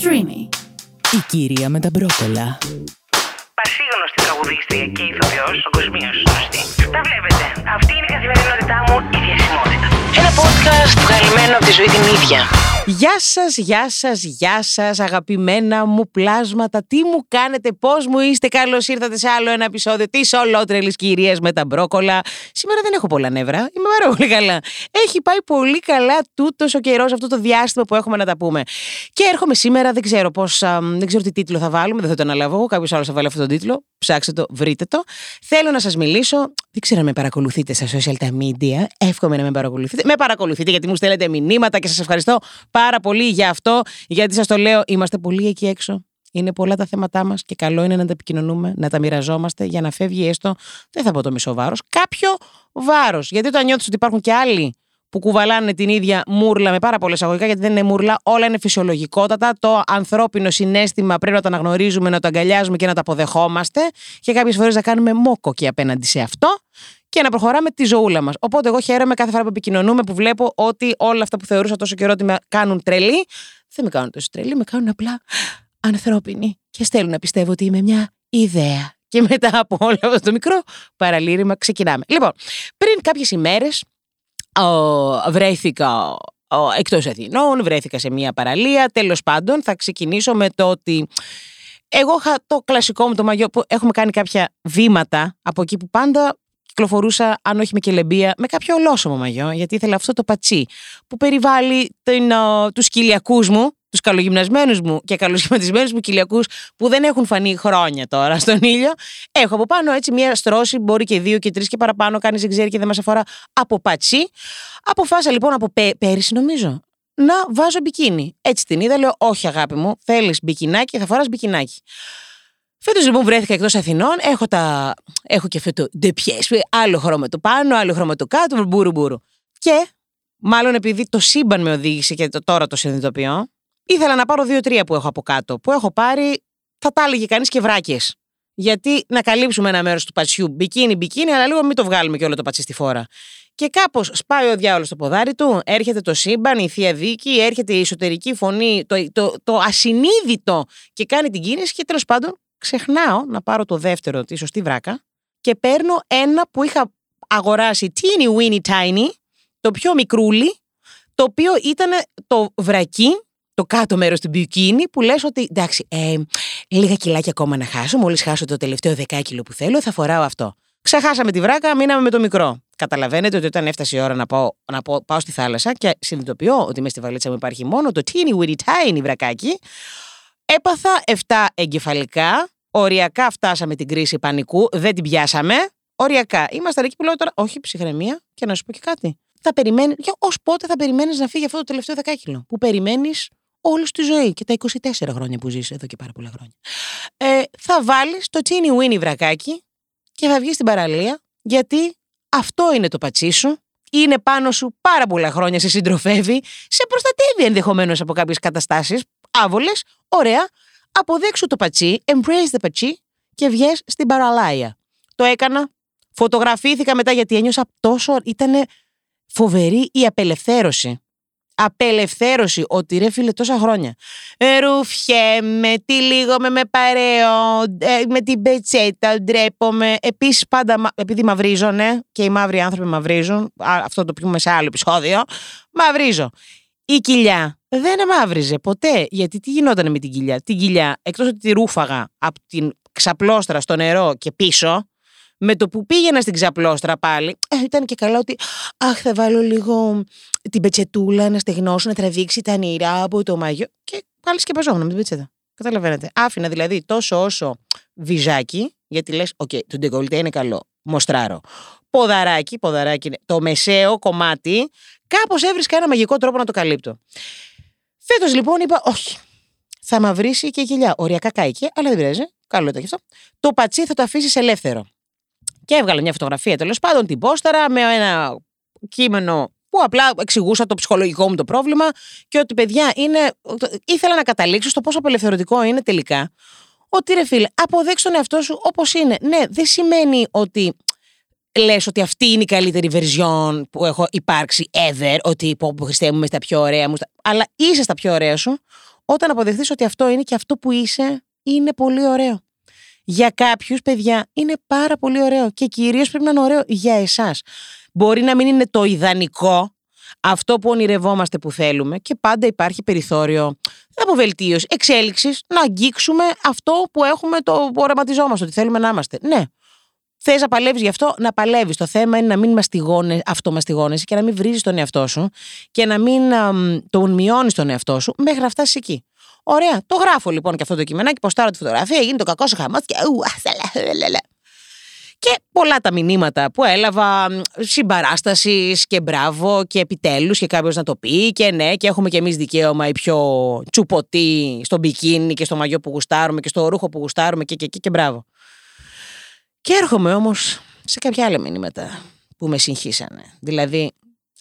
Streamy. Η κυρία με τα μπρόκολα. Πασίγνωστη τραγουδίστρια και ηθοποιός, παγκοσμίως γνωστή. Τα βλέπετε. Αυτή είναι η καθημερινότητά μου, η διασημότητα. Ένα podcast βγαλμένο από τη ζωή την ίδια. Γεια σας, γεια σας, γεια σας αγαπημένα μου πλάσματα. Τι μου κάνετε, πώς μου είστε, καλώς ήρθατε σε άλλο ένα επεισόδιο της ολότρελης κυρίας με τα μπρόκολα. Σήμερα δεν έχω πολλά νεύρα, είμαι πάρα πολύ καλά. Έχει πάει πολύ καλά τούτος ο καιρός, αυτό το διάστημα που έχουμε να τα πούμε. Και έρχομαι σήμερα, δεν ξέρω πώς, α, δεν ξέρω τι τίτλο θα βάλουμε, δεν θα το αναλάβω εγώ, κάποιος άλλος θα βάλει αυτόν τον τίτλο, ψάξτε το, βρείτε το. Θέλω να σας μιλήσω, δεν ξέρω αν με παρακολουθείτε στα social τα media, εύχομαι να με παρακολουθείτε. Με παρακολουθείτε γιατί μου στέλνετε μηνύματα και σας ευχαριστώ πάρα πολύ για αυτό, γιατί σας το λέω, είμαστε πολύ εκεί έξω. Είναι πολλά τα θέματά μας και καλό είναι να τα επικοινωνούμε, να τα μοιραζόμαστε για να φεύγει έστω, δεν θα πω το μισό βάρος, κάποιο βάρος. Γιατί όταν νιώθεις ότι υπάρχουν και άλλοι που κουβαλάνε την ίδια μούρλα με πάρα πολλέ αγωγικά, γιατί δεν είναι μούρλα, όλα είναι φυσιολογικότατα. Το ανθρώπινο συνέστημα πρέπει να το αναγνωρίζουμε, να το αγκαλιάζουμε και να το αποδεχόμαστε. Και κάποιες φορές να κάνουμε μόκοκι απέναντι σε αυτό και να προχωράμε τη ζωούλα μας. Οπότε, εγώ χαίρομαι κάθε φορά που επικοινωνούμε, που βλέπω ότι όλα αυτά που θεωρούσα τόσο καιρό ότι με κάνουν τρελή, δεν με κάνουν τόσο τρελή, με κάνουν απλά ανθρώπινοι. Και στέλνουν να πιστεύω ότι είμαι μια ιδέα. Και μετά από όλο αυτό το μικρό παραλήρημα ξεκινάμε. Λοιπόν, πριν κάποιες ημέρες ο, βρέθηκα ο, εκτός Αθηνών, βρέθηκα σε μια παραλία. Τέλος πάντων θα ξεκινήσω με το ότι εγώ είχα το κλασικό μου το μαγιό που έχουμε κάνει κάποια βήματα από εκεί που πάντα κυκλοφορούσα, αν όχι με κελεμπία, με κάποιο ολόσωμο μαγιό, γιατί ήθελα αυτό το πατσί που περιβάλλει τον, ο, τους κοιλιακούς μου, τους καλογυμνασμένους μου και καλοσχηματισμένους μου κοιλιακούς που δεν έχουν φανεί χρόνια τώρα στον ήλιο. Έχω από πάνω έτσι μια στρώση, μπορεί και δύο και τρεις και παραπάνω, κανείς δεν ξέρει και δεν μας αφορά από πατσί. Αποφάσισα λοιπόν από πέ, πέρυσι νομίζω να βάζω μπικίνι. Έτσι την είδα, λέω όχι αγάπη μου, θέλεις μπικινάκι, θα φοράς μπικινάκι. Φέτος λοιπόν βρέθηκα εκτός Αθηνών. Έχω, τα... έχω και αυτό το ντεπιές, άλλο χρώμα το πάνω, άλλο χρώμα το κάτω, μπούρου μπούρου. Και μάλλον επειδή το σύμπαν με οδήγησε και το, τώρα το συνειδητοποιώ, ήθελα να πάρω δύο-τρία που έχω από κάτω. Που έχω πάρει, θα τα έλεγε κανείς και βράκες. Γιατί να καλύψουμε ένα μέρος του πατσιού, μπικίνι, μπικίνι, αλλά λίγο μην το βγάλουμε και όλο το πατσί στη φόρα. Και κάπως σπάει ο διάολος στο ποδάρι του, έρχεται το σύμπαν, η θεία δίκη, έρχεται η εσωτερική φωνή, το, το, το ασυνείδητο και κάνει την κίνηση και τέλος πάντων ξεχνάω να πάρω το δεύτερο, τη σωστή βράκα και παίρνω ένα που είχα αγοράσει teeny weeny tiny, το πιο μικρούλι, το οποίο ήταν το βρακί, το κάτω μέρος του μπιουκίνι, που λες ότι εντάξει, ε, λίγα κιλάκια ακόμα να χάσω, μόλις χάσω το τελευταίο δεκάκιλο που θέλω, θα φοράω αυτό. Ξεχάσαμε τη βράκα, μείναμε με το μικρό. Καταλαβαίνετε ότι όταν έφτασε η ώρα να πάω, να πάω, πάω στη θάλασσα και συνειδητοποιώ ότι μέσα στη βαλίτσα μου υπάρχει μόνο το teeny weeny tiny βρακάκι, Έπαθα 7 εγκεφαλικά. Οριακά φτάσαμε την κρίση πανικού. Δεν την πιάσαμε. Οριακά. Είμαστε εκεί που λέω τώρα, όχι ψυχραιμία και να σου πω και κάτι. Θα περιμένει, για ως πότε θα περιμένεις να φύγει αυτό το τελευταίο δεκάκιλο που περιμένεις όλη τη ζωή και τα 24 χρόνια που ζεις εδώ και πάρα πολλά χρόνια. Ε, θα βάλεις το τσίνι winny βρακάκι και θα βγεις στην παραλία γιατί αυτό είναι το πατσί σου. Είναι πάνω σου πάρα πολλά χρόνια, σε συντροφεύει, σε προστατεύει ενδεχομένως από κάποιες καταστάσεις άβολες, ωραία, αποδέξου το πατσί, embrace the πατσί και βγες στην παραλάια. Το έκανα, φωτογραφήθηκα μετά γιατί ένιωσα τόσο, ήταν φοβερή η απελευθέρωση. Απελευθέρωση, ότι ρε φίλε τόσα χρόνια. Ε, ρουφιέμαι, τι λίγο με με παρέω, ε, με την πετσέτα, ντρέπομαι. Επίσης πάντα, επειδή μαυρίζω, ναι, και οι μαύροι άνθρωποι μαυρίζουν, αυτό το πούμε σε άλλο επεισόδιο, μαυρίζω. Η κοιλιά δεν αμαύριζε ποτέ. Γιατί τι γινόταν με την κοιλιά; Την κοιλιά, εκτός ότι τη ρούφαγα από την ξαπλώστρα στο νερό και πίσω, με το που πήγαινα στην ξαπλώστρα πάλι, ε, ήταν και καλά ότι Αχ, θα βάλω λίγο την πετσετούλα να στεγνώσω, να τραβήξει τα νερά από το μαγιό. Και πάλι σκεπαζόμουν με την πετσέτα. Καταλαβαίνετε. Άφηνα δηλαδή τόσο όσο βυζάκι, γιατί λες, οκ, okay, το ντεκολτέ είναι καλό. Μοστράρω. Ποδαράκι, ποδαράκι, το μεσαίο κομμάτι, κάπως έβρισκα ένα μαγικό τρόπο να το καλύπτω. Φέτος λοιπόν είπα, όχι. Θα μαυρίσει και η κοιλιά. Οριακά κάηκε, αλλά δεν πειράζει. Καλό ήταν και αυτό. Το πατσί θα το αφήσεις ελεύθερο. Και έβγαλε μια φωτογραφία τέλος πάντων, την πόσταρα με ένα κείμενο που απλά εξηγούσα το ψυχολογικό μου το πρόβλημα και ότι παιδιά είναι. ήθελα να καταλήξω στο πόσο απελευθερωτικό είναι τελικά. Ότι ρε φίλε, αποδέξτε τον εαυτό σου όπως είναι. Ναι, δεν σημαίνει ότι λες ότι αυτή είναι η καλύτερη version που έχω υπάρξει ever, ότι πω πω Χριστέ μου είμαι στα πιο ωραία μου, αλλά είσαι στα πιο ωραία σου, όταν αποδεχθείς ότι αυτό είναι και αυτό που είσαι είναι πολύ ωραίο. Για κάποιους, παιδιά, είναι πάρα πολύ ωραίο και κυρίως πρέπει να είναι ωραίο για εσάς. Μπορεί να μην είναι το ιδανικό, αυτό που ονειρευόμαστε που θέλουμε και πάντα υπάρχει περιθώριο αποβελτίωση, εξέλιξης, να αγγίξουμε αυτό που έχουμε, το που οραματιζόμαστε, ότι θέλουμε να είμαστε. Ναι. Θες να παλεύεις γι' αυτό, να παλεύεις. Το θέμα είναι να μην μαστιγώνε, αυτομαστιγώνεσαι και να μην βρίζεις τον εαυτό σου και να μην αμ, τον μειώνεις τον εαυτό σου μέχρι να φτάσεις εκεί. Ωραία. Το γράφω λοιπόν και αυτό το κειμενάκι, ποστάρω τη φωτογραφία, γίνει το κακό σου χαμός και. ου, α, λε, λε, λε. Και πολλά τα μηνύματα που έλαβα συμπαράστασης και μπράβο και επιτέλους και κάποιος να το πει και ναι, και έχουμε και εμείς δικαίωμα οι πιο τσουποτοί στο μπικίνι και στο μαγιό που γουστάρουμε και στο ρούχο που γουστάρουμε και, και, και, και μπράβο. Και έρχομαι όμως σε κάποια άλλα μηνύματα που με συγχύσανε. Δηλαδή,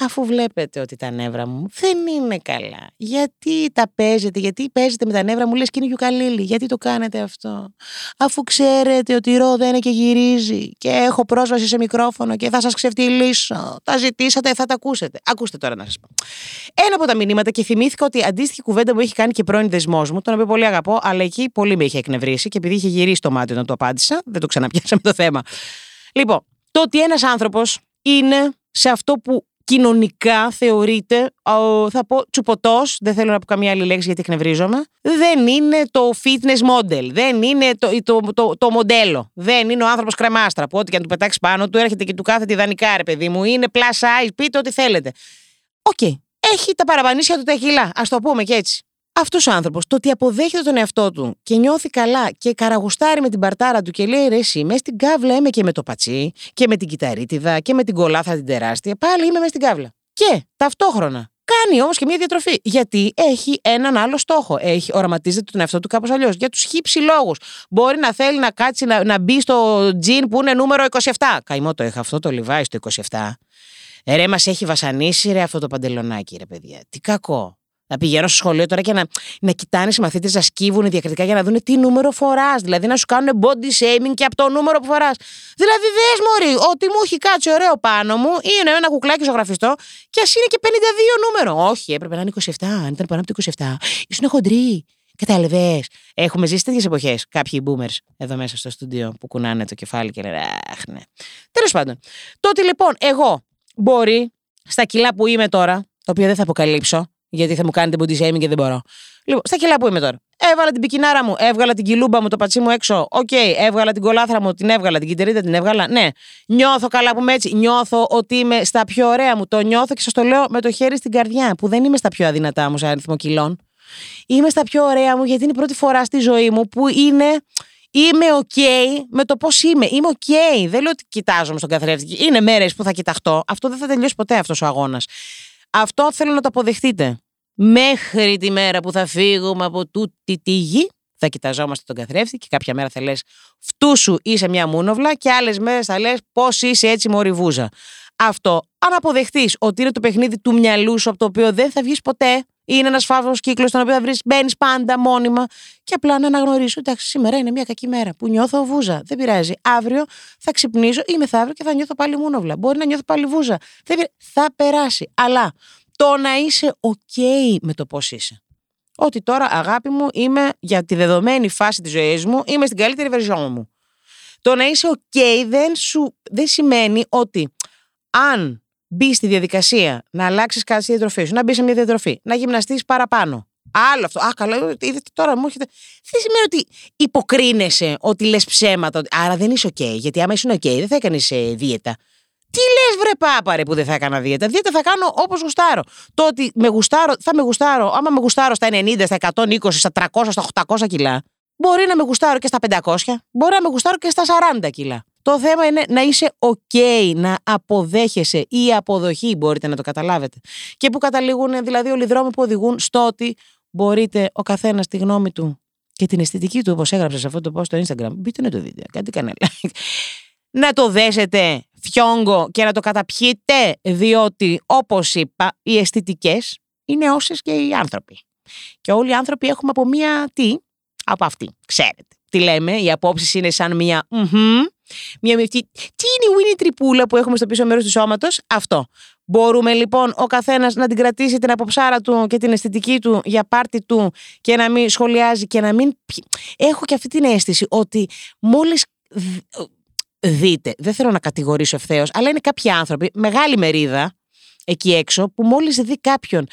αφού βλέπετε ότι τα νεύρα μου δεν είναι καλά. Γιατί τα παίζετε, γιατί παίζετε με τα νεύρα μου, λες και είναι γιουκαλίλη. Γιατί το κάνετε αυτό; Αφού ξέρετε ότι η ρο δεν είναι και γυρίζει και έχω πρόσβαση σε μικρόφωνο και θα σας ξεφτυλίσω. Τα ζητήσατε, θα τα ακούσετε. Ακούστε τώρα να σας πω. Ένα από τα μηνύματα και θυμήθηκα ότι αντίστοιχη κουβέντα μου έχει κάνει και πρώην δεσμός μου, τον οποίο πολύ αγαπώ, αλλά εκεί πολύ με είχε εκνευρίσει και επειδή είχε γυρίσει το μάτι όταν το απάντησα, δεν το ξαναπιάσαμε το θέμα. Λοιπόν, το ότι ένας άνθρωπος είναι σε αυτό που κοινωνικά θεωρείται, ο, θα πω τσουπωτός, δεν θέλω να πω καμία άλλη λέξη γιατί εκνευρίζομαι, δεν είναι το fitness model, δεν είναι το, το, το, το μοντέλο, δεν είναι ο άνθρωπος κρεμάστρα που ό,τι και αν του πετάξεις πάνω του έρχεται και του κάθεται ιδανικά, ρε παιδί μου, είναι plus size, πείτε ό,τι θέλετε. Οκ, έχει τα παραπανίσια του τα κιλά, ας το πούμε και έτσι. Αυτός ο άνθρωπος, το ότι αποδέχεται τον εαυτό του και νιώθει καλά και καραγουστάρει με την πατσάρα του και λέει ρε, εσύ, μέσα στην κάβλα είμαι και με το πατσί και με την κυτταρίτιδα και με την κωλάρα την τεράστια. Πάλι είμαι μέσα στην κάβλα. Και ταυτόχρονα κάνει όμως και μια διατροφή. Γιατί έχει έναν άλλο στόχο. Έχει, οραματίζεται τον εαυτό του κάπως αλλιώς. Για τους χύψη λόγους. Μπορεί να θέλει να κάτσει να, να μπει στο τζιν που είναι νούμερο 27. Καημό το είχα αυτό το λιβάει στο 27. Ε, ρε, μας έχει βασανίσει ρε αυτό το παντελονάκι, ρε παιδιά. Τι κακό. Να πηγαίνω στο σχολείο τώρα και να, να κοιτάνε οι μαθήτε να σκύβουν διακριτικά για να δουν τι νούμερο φοράς. Δηλαδή να σου κάνουν body shaming και από το νούμερο που φοράς. Δηλαδή δες μωρή, ότι μου έχει κάτσει ωραίο πάνω μου είναι ένα κουκλάκι ζωγραφιστό και ας είναι και 52 νούμερο. Όχι, έπρεπε να είναι 27. Αν ήταν πάνω από το 27, ήσουν χοντρή. Κατάλαβες. Έχουμε ζήσει τέτοιες εποχές. Κάποιοι boomers εδώ μέσα στο στούντιο που κουνάνε το κεφάλι και λένε Αχ, ναι. Τέλος πάντων. Τότε λοιπόν, εγώ μπορεί στα κιλά που είμαι τώρα, το οποίο δεν θα αποκαλύψω, γιατί θα μου κάνετε body shaming και δεν μπορώ. Λοιπόν, στα κιλά που είμαι τώρα. Έβαλα την μπικινάρα μου, έβγαλα την κοιλούμπα μου, το πατσί μου έξω. Οκ, okay, έβγαλα την κωλάρα μου, την έβγαλα, την κυτταρίτιδα την έβγαλα. Ναι, νιώθω καλά που είμαι έτσι. Νιώθω ότι είμαι στα πιο ωραία μου. Το νιώθω και σας το λέω με το χέρι στην καρδιά, που δεν είμαι στα πιο αδυνατά μου σε αριθμό κιλών. Είμαι στα πιο ωραία μου γιατί είναι η πρώτη φορά στη ζωή μου που είναι. Είμαι OK με το πώς είμαι. Είμαι OK. Δεν λέω ότι κοιτάζομαι στον καθρέφτη. Είναι μέρες που θα κοιταχτώ. Αυτό δεν θα τελειώσει ποτέ αυτός ο αγώνας. Αυτό θέλω να το αποδεχτείτε. Μέχρι τη μέρα που θα φύγουμε από τούτη τη γη, θα κοιταζόμαστε τον καθρέφτη και κάποια μέρα θα λες φτού σου είσαι μια μούνοβλα και άλλες μέρες θα λες πώς είσαι έτσι μοριβούζα. Αυτό, αν αποδεχτείς ότι είναι το παιχνίδι του μυαλού σου από το οποίο δεν θα βγεις ποτέ, είναι ένας φαύλος κύκλος στον οποίο θα βρεις, μπαίνεις πάντα μόνιμα και απλά να αναγνωρίσω. Εντάξει, σήμερα είναι μια κακή μέρα που νιώθω βούζα. Δεν πειράζει. Αύριο θα ξυπνήσω ή μεθαύριο και θα νιώθω πάλι μούνοβλα. Μπορεί να νιώθω πάλι βούζα. Δεν πειράζει. Θα περάσει. Αλλά το να είσαι OK με το πώς είσαι. Ότι τώρα, αγάπη μου, είμαι για τη δεδομένη φάση της ζωής μου, είμαι στην καλύτερη βερζιόν μου. Το να είσαι OK δεν, σου, δεν σημαίνει ότι αν μπει στη διαδικασία να αλλάξεις κάτι στη διατροφή σου, να μπει σε μια διατροφή, να γυμναστείς παραπάνω. Άλλο αυτό. Α, καλά, είδατε τώρα μου έχετε. Δεν σημαίνει ότι υποκρίνεσαι, ότι λες ψέματα. Άρα δεν είσαι OK. Γιατί άμα ήσουν OK, δεν θα έκανες δίαιτα. Τι λες, βρε πάπαρε που δεν θα έκανα δίαιτα; Δίαιτα θα κάνω όπως γουστάρω. Το ότι με γουστάρω, θα με γουστάρω, άμα με γουστάρω στα 90, στα 120, στα 300, στα 800 κιλά, μπορεί να με γουστάρω και στα 500, μπορεί να με γουστάρω και στα 40 κιλά. Το θέμα είναι να είσαι OK, να αποδέχεσαι. Η αποδοχή μπορείτε να το καταλάβετε. Και που καταλήγουν δηλαδή όλοι οι δρόμοι που οδηγούν στο ότι μπορείτε ο καθένας τη γνώμη του και την αισθητική του, όπως έγραψες σε αυτό το post στο Instagram. Μπείτε να το δείτε. Κάντε κανένα like. Να το δέσετε φιόγκο και να το καταπιείτε, διότι όπως είπα, οι αισθητικές είναι όσες και οι άνθρωποι. Και όλοι οι άνθρωποι έχουμε από μία τι, από αυτή, ξέρετε. Τι λέμε, οι απόψεις είναι σαν μία μια με αυτή, τι είναι η Winnie τρυπούλα που έχουμε στο πίσω μέρος του σώματος, αυτό. Μπορούμε λοιπόν ο καθένας να την κρατήσει την αποψάρα του και την αισθητική του για πάρτι του και να μην σχολιάζει και να μην. Έχω και αυτή την αίσθηση ότι μόλις δείτε, δεν θέλω να κατηγορήσω ευθέως, αλλά είναι κάποιοι άνθρωποι, μεγάλη μερίδα εκεί έξω, που μόλις δει κάποιον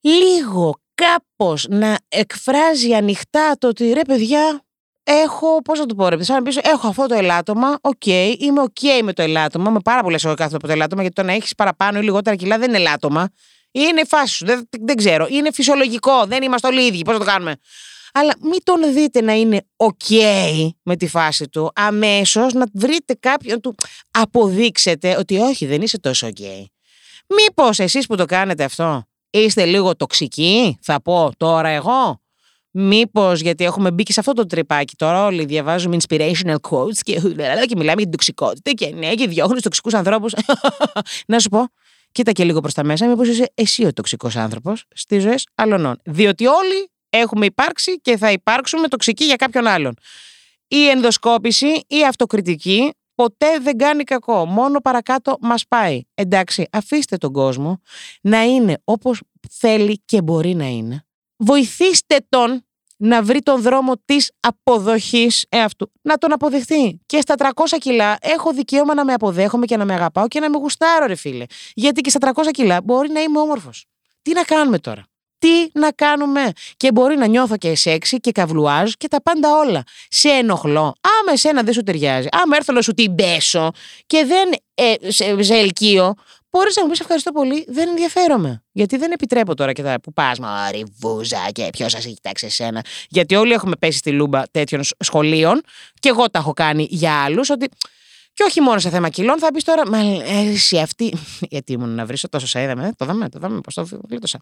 λίγο κάπως να εκφράζει ανοιχτά το ότι ρε παιδιά έχω, πώς να το πω ρε σαν να πεις, έχω αυτό το ελάττωμα, οκ, είμαι οκ με το ελάττωμα, με πάρα πολλές εγώ κάθομαι από το ελάττωμα γιατί το να έχεις παραπάνω ή λιγότερα κιλά δεν είναι ελάττωμα. Είναι η φάση σου, δεν, δεν ξέρω, είναι φυσιολογικό, δεν είμαστε όλοι ίδιοι, πώς να το κάνουμε. Αλλά μην τον δείτε να είναι οκ με τη φάση του, αμέσως να βρείτε κάποιον να του αποδείξετε ότι όχι δεν είσαι τόσο οκ. Μήπως εσείς που το κάνετε αυτό Είστε λίγο τοξικοί, θα πω τώρα εγώ. Μήπως γιατί έχουμε μπει και σε αυτό το τρυπάκι τώρα, όλοι διαβάζουμε inspirational quotes και, και μιλάμε για την τοξικότητα και ναι, και διώχνουν τους τοξικούς ανθρώπους. να σου πω, κοίτα και λίγο προς τα μέσα, μήπως είσαι εσύ ο τοξικός άνθρωπος στις ζωές άλλων. Διότι όλοι έχουμε υπάρξει και θα υπάρξουμε τοξικοί για κάποιον άλλον. Η ενδοσκόπηση, η αυτοκριτική ποτέ δεν κάνει κακό. Μόνο παρακάτω μας πάει. Εντάξει, αφήστε τον κόσμο να είναι όπως θέλει και μπορεί να είναι. Βοηθήστε τον να βρει τον δρόμο της αποδοχής εαυτού. Να τον αποδεχθεί. Και στα 300 κιλά έχω δικαίωμα να με αποδέχομαι και να με αγαπάω και να με γουστάρω ρε φίλε. Γιατί και στα 300 κιλά μπορεί να είμαι όμορφος. Τι να κάνουμε τώρα; Τι να κάνουμε; Και μπορεί να νιώθω και σεξι και καβλουάζ και τα πάντα όλα. Σε ενοχλώ. Άμα εσένα δεν σου ταιριάζει, άμα έρθω να σου την πέσω και δεν ε, σε, σε ελκύω, μπορείς να μου πεις ευχαριστώ πολύ, δεν ενδιαφέρομαι. Γιατί δεν επιτρέπω τώρα και τα που πας, Μαρι, βούζα και ποιος σας έχει κοιτάξει εσένα. Γιατί όλοι έχουμε πέσει στη λούμπα τέτοιων σχολείων και εγώ τα έχω κάνει για άλλους, ότι και όχι μόνο σε θέμα κιλών, θα πεις τώρα, Μα εσύ αυτή. Γιατί ήμουν να βρεις τόσο σα είδαμε. Το δάμε, το δάμε, πώς το γλίτωσα.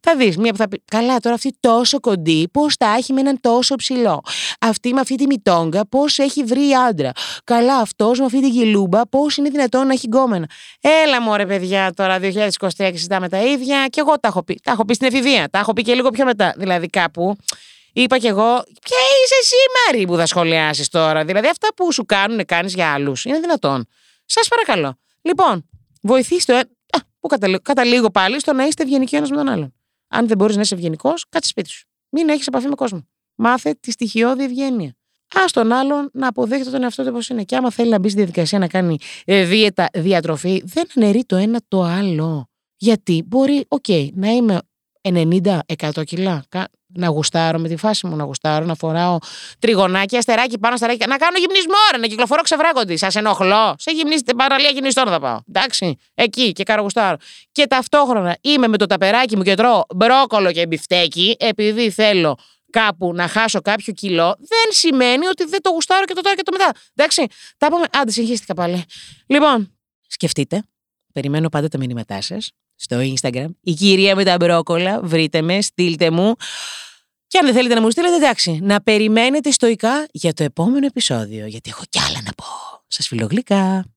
Θα δεις μία που θα πει, Καλά, τώρα αυτή τόσο κοντή, πώς τα έχει με έναν τόσο ψηλό. Αυτή με αυτή τη μητόγκα, πώς έχει βρει άντρα. Καλά, αυτός με αυτή την κιλούμπα, πώς είναι δυνατόν να έχει γκόμενα. Έλα μου ρε παιδιά, τώρα 2023 συζητάμε τα ίδια. Και εγώ τα έχω πει. Τα έχω πει στην εφηβεία. Τα έχω πει και λίγο πιο μετά. Δηλαδή κάπου. Είπα κι εγώ, ποια είσαι εσύ, μαρή, που θα σχολιάσεις τώρα. Δηλαδή, αυτά που σου κάνουν, κάνεις για άλλους. Είναι δυνατόν. Σας παρακαλώ. Λοιπόν, βοηθήστε. Ε, που καταλήγω, πάλι στο να είστε ευγενικοί ένας με τον άλλον. Αν δεν μπορείς να είσαι ευγενικός, κάτσε σπίτι σου. Μην έχεις επαφή με κόσμο. Μάθε τη στοιχειώδη ευγένεια. Άσ' τον άλλον να αποδέχεται τον εαυτό του όπως είναι. Και άμα θέλει να μπει στη διαδικασία να κάνει ε, δίαιτα, διατροφή, δεν αναιρεί το ένα το άλλο. Γιατί μπορεί, οκ, να είμαι 90-100 κιλά. Να γουστάρω με τη φάση μου, να γουστάρω, να φοράω τριγωνάκια, αστεράκι πάνω αστεράκι. Να κάνω γυμνισμό, ρε, να κυκλοφορώ ξεβράκοντι. Σας ενοχλώ. Σε γυμνίστε, παραλία γυμνιστών θα πάω. Εντάξει, εκεί και κάνω γουστάρω. Και ταυτόχρονα είμαι με το ταπεράκι μου και τρώω μπρόκολο και μπιφτέκι, επειδή θέλω κάπου να χάσω κάποιο κιλό, δεν σημαίνει ότι δεν το γουστάρω και το τώρα και το μετά. Εντάξει, τα πούμε. Άντε, συγχύστηκα πάλι. Λοιπόν, σκεφτείτε. Περιμένω πάντα τα μηνύματά σας στο Instagram. Η κυρία με τα μπρόκολα, βρείτε με, στείλτε μου. Και αν δεν θέλετε να μου στείλετε, εντάξει, να περιμένετε στοικά για το επόμενο επεισόδιο, γιατί έχω κι άλλα να πω. Σας φιλογλυκά.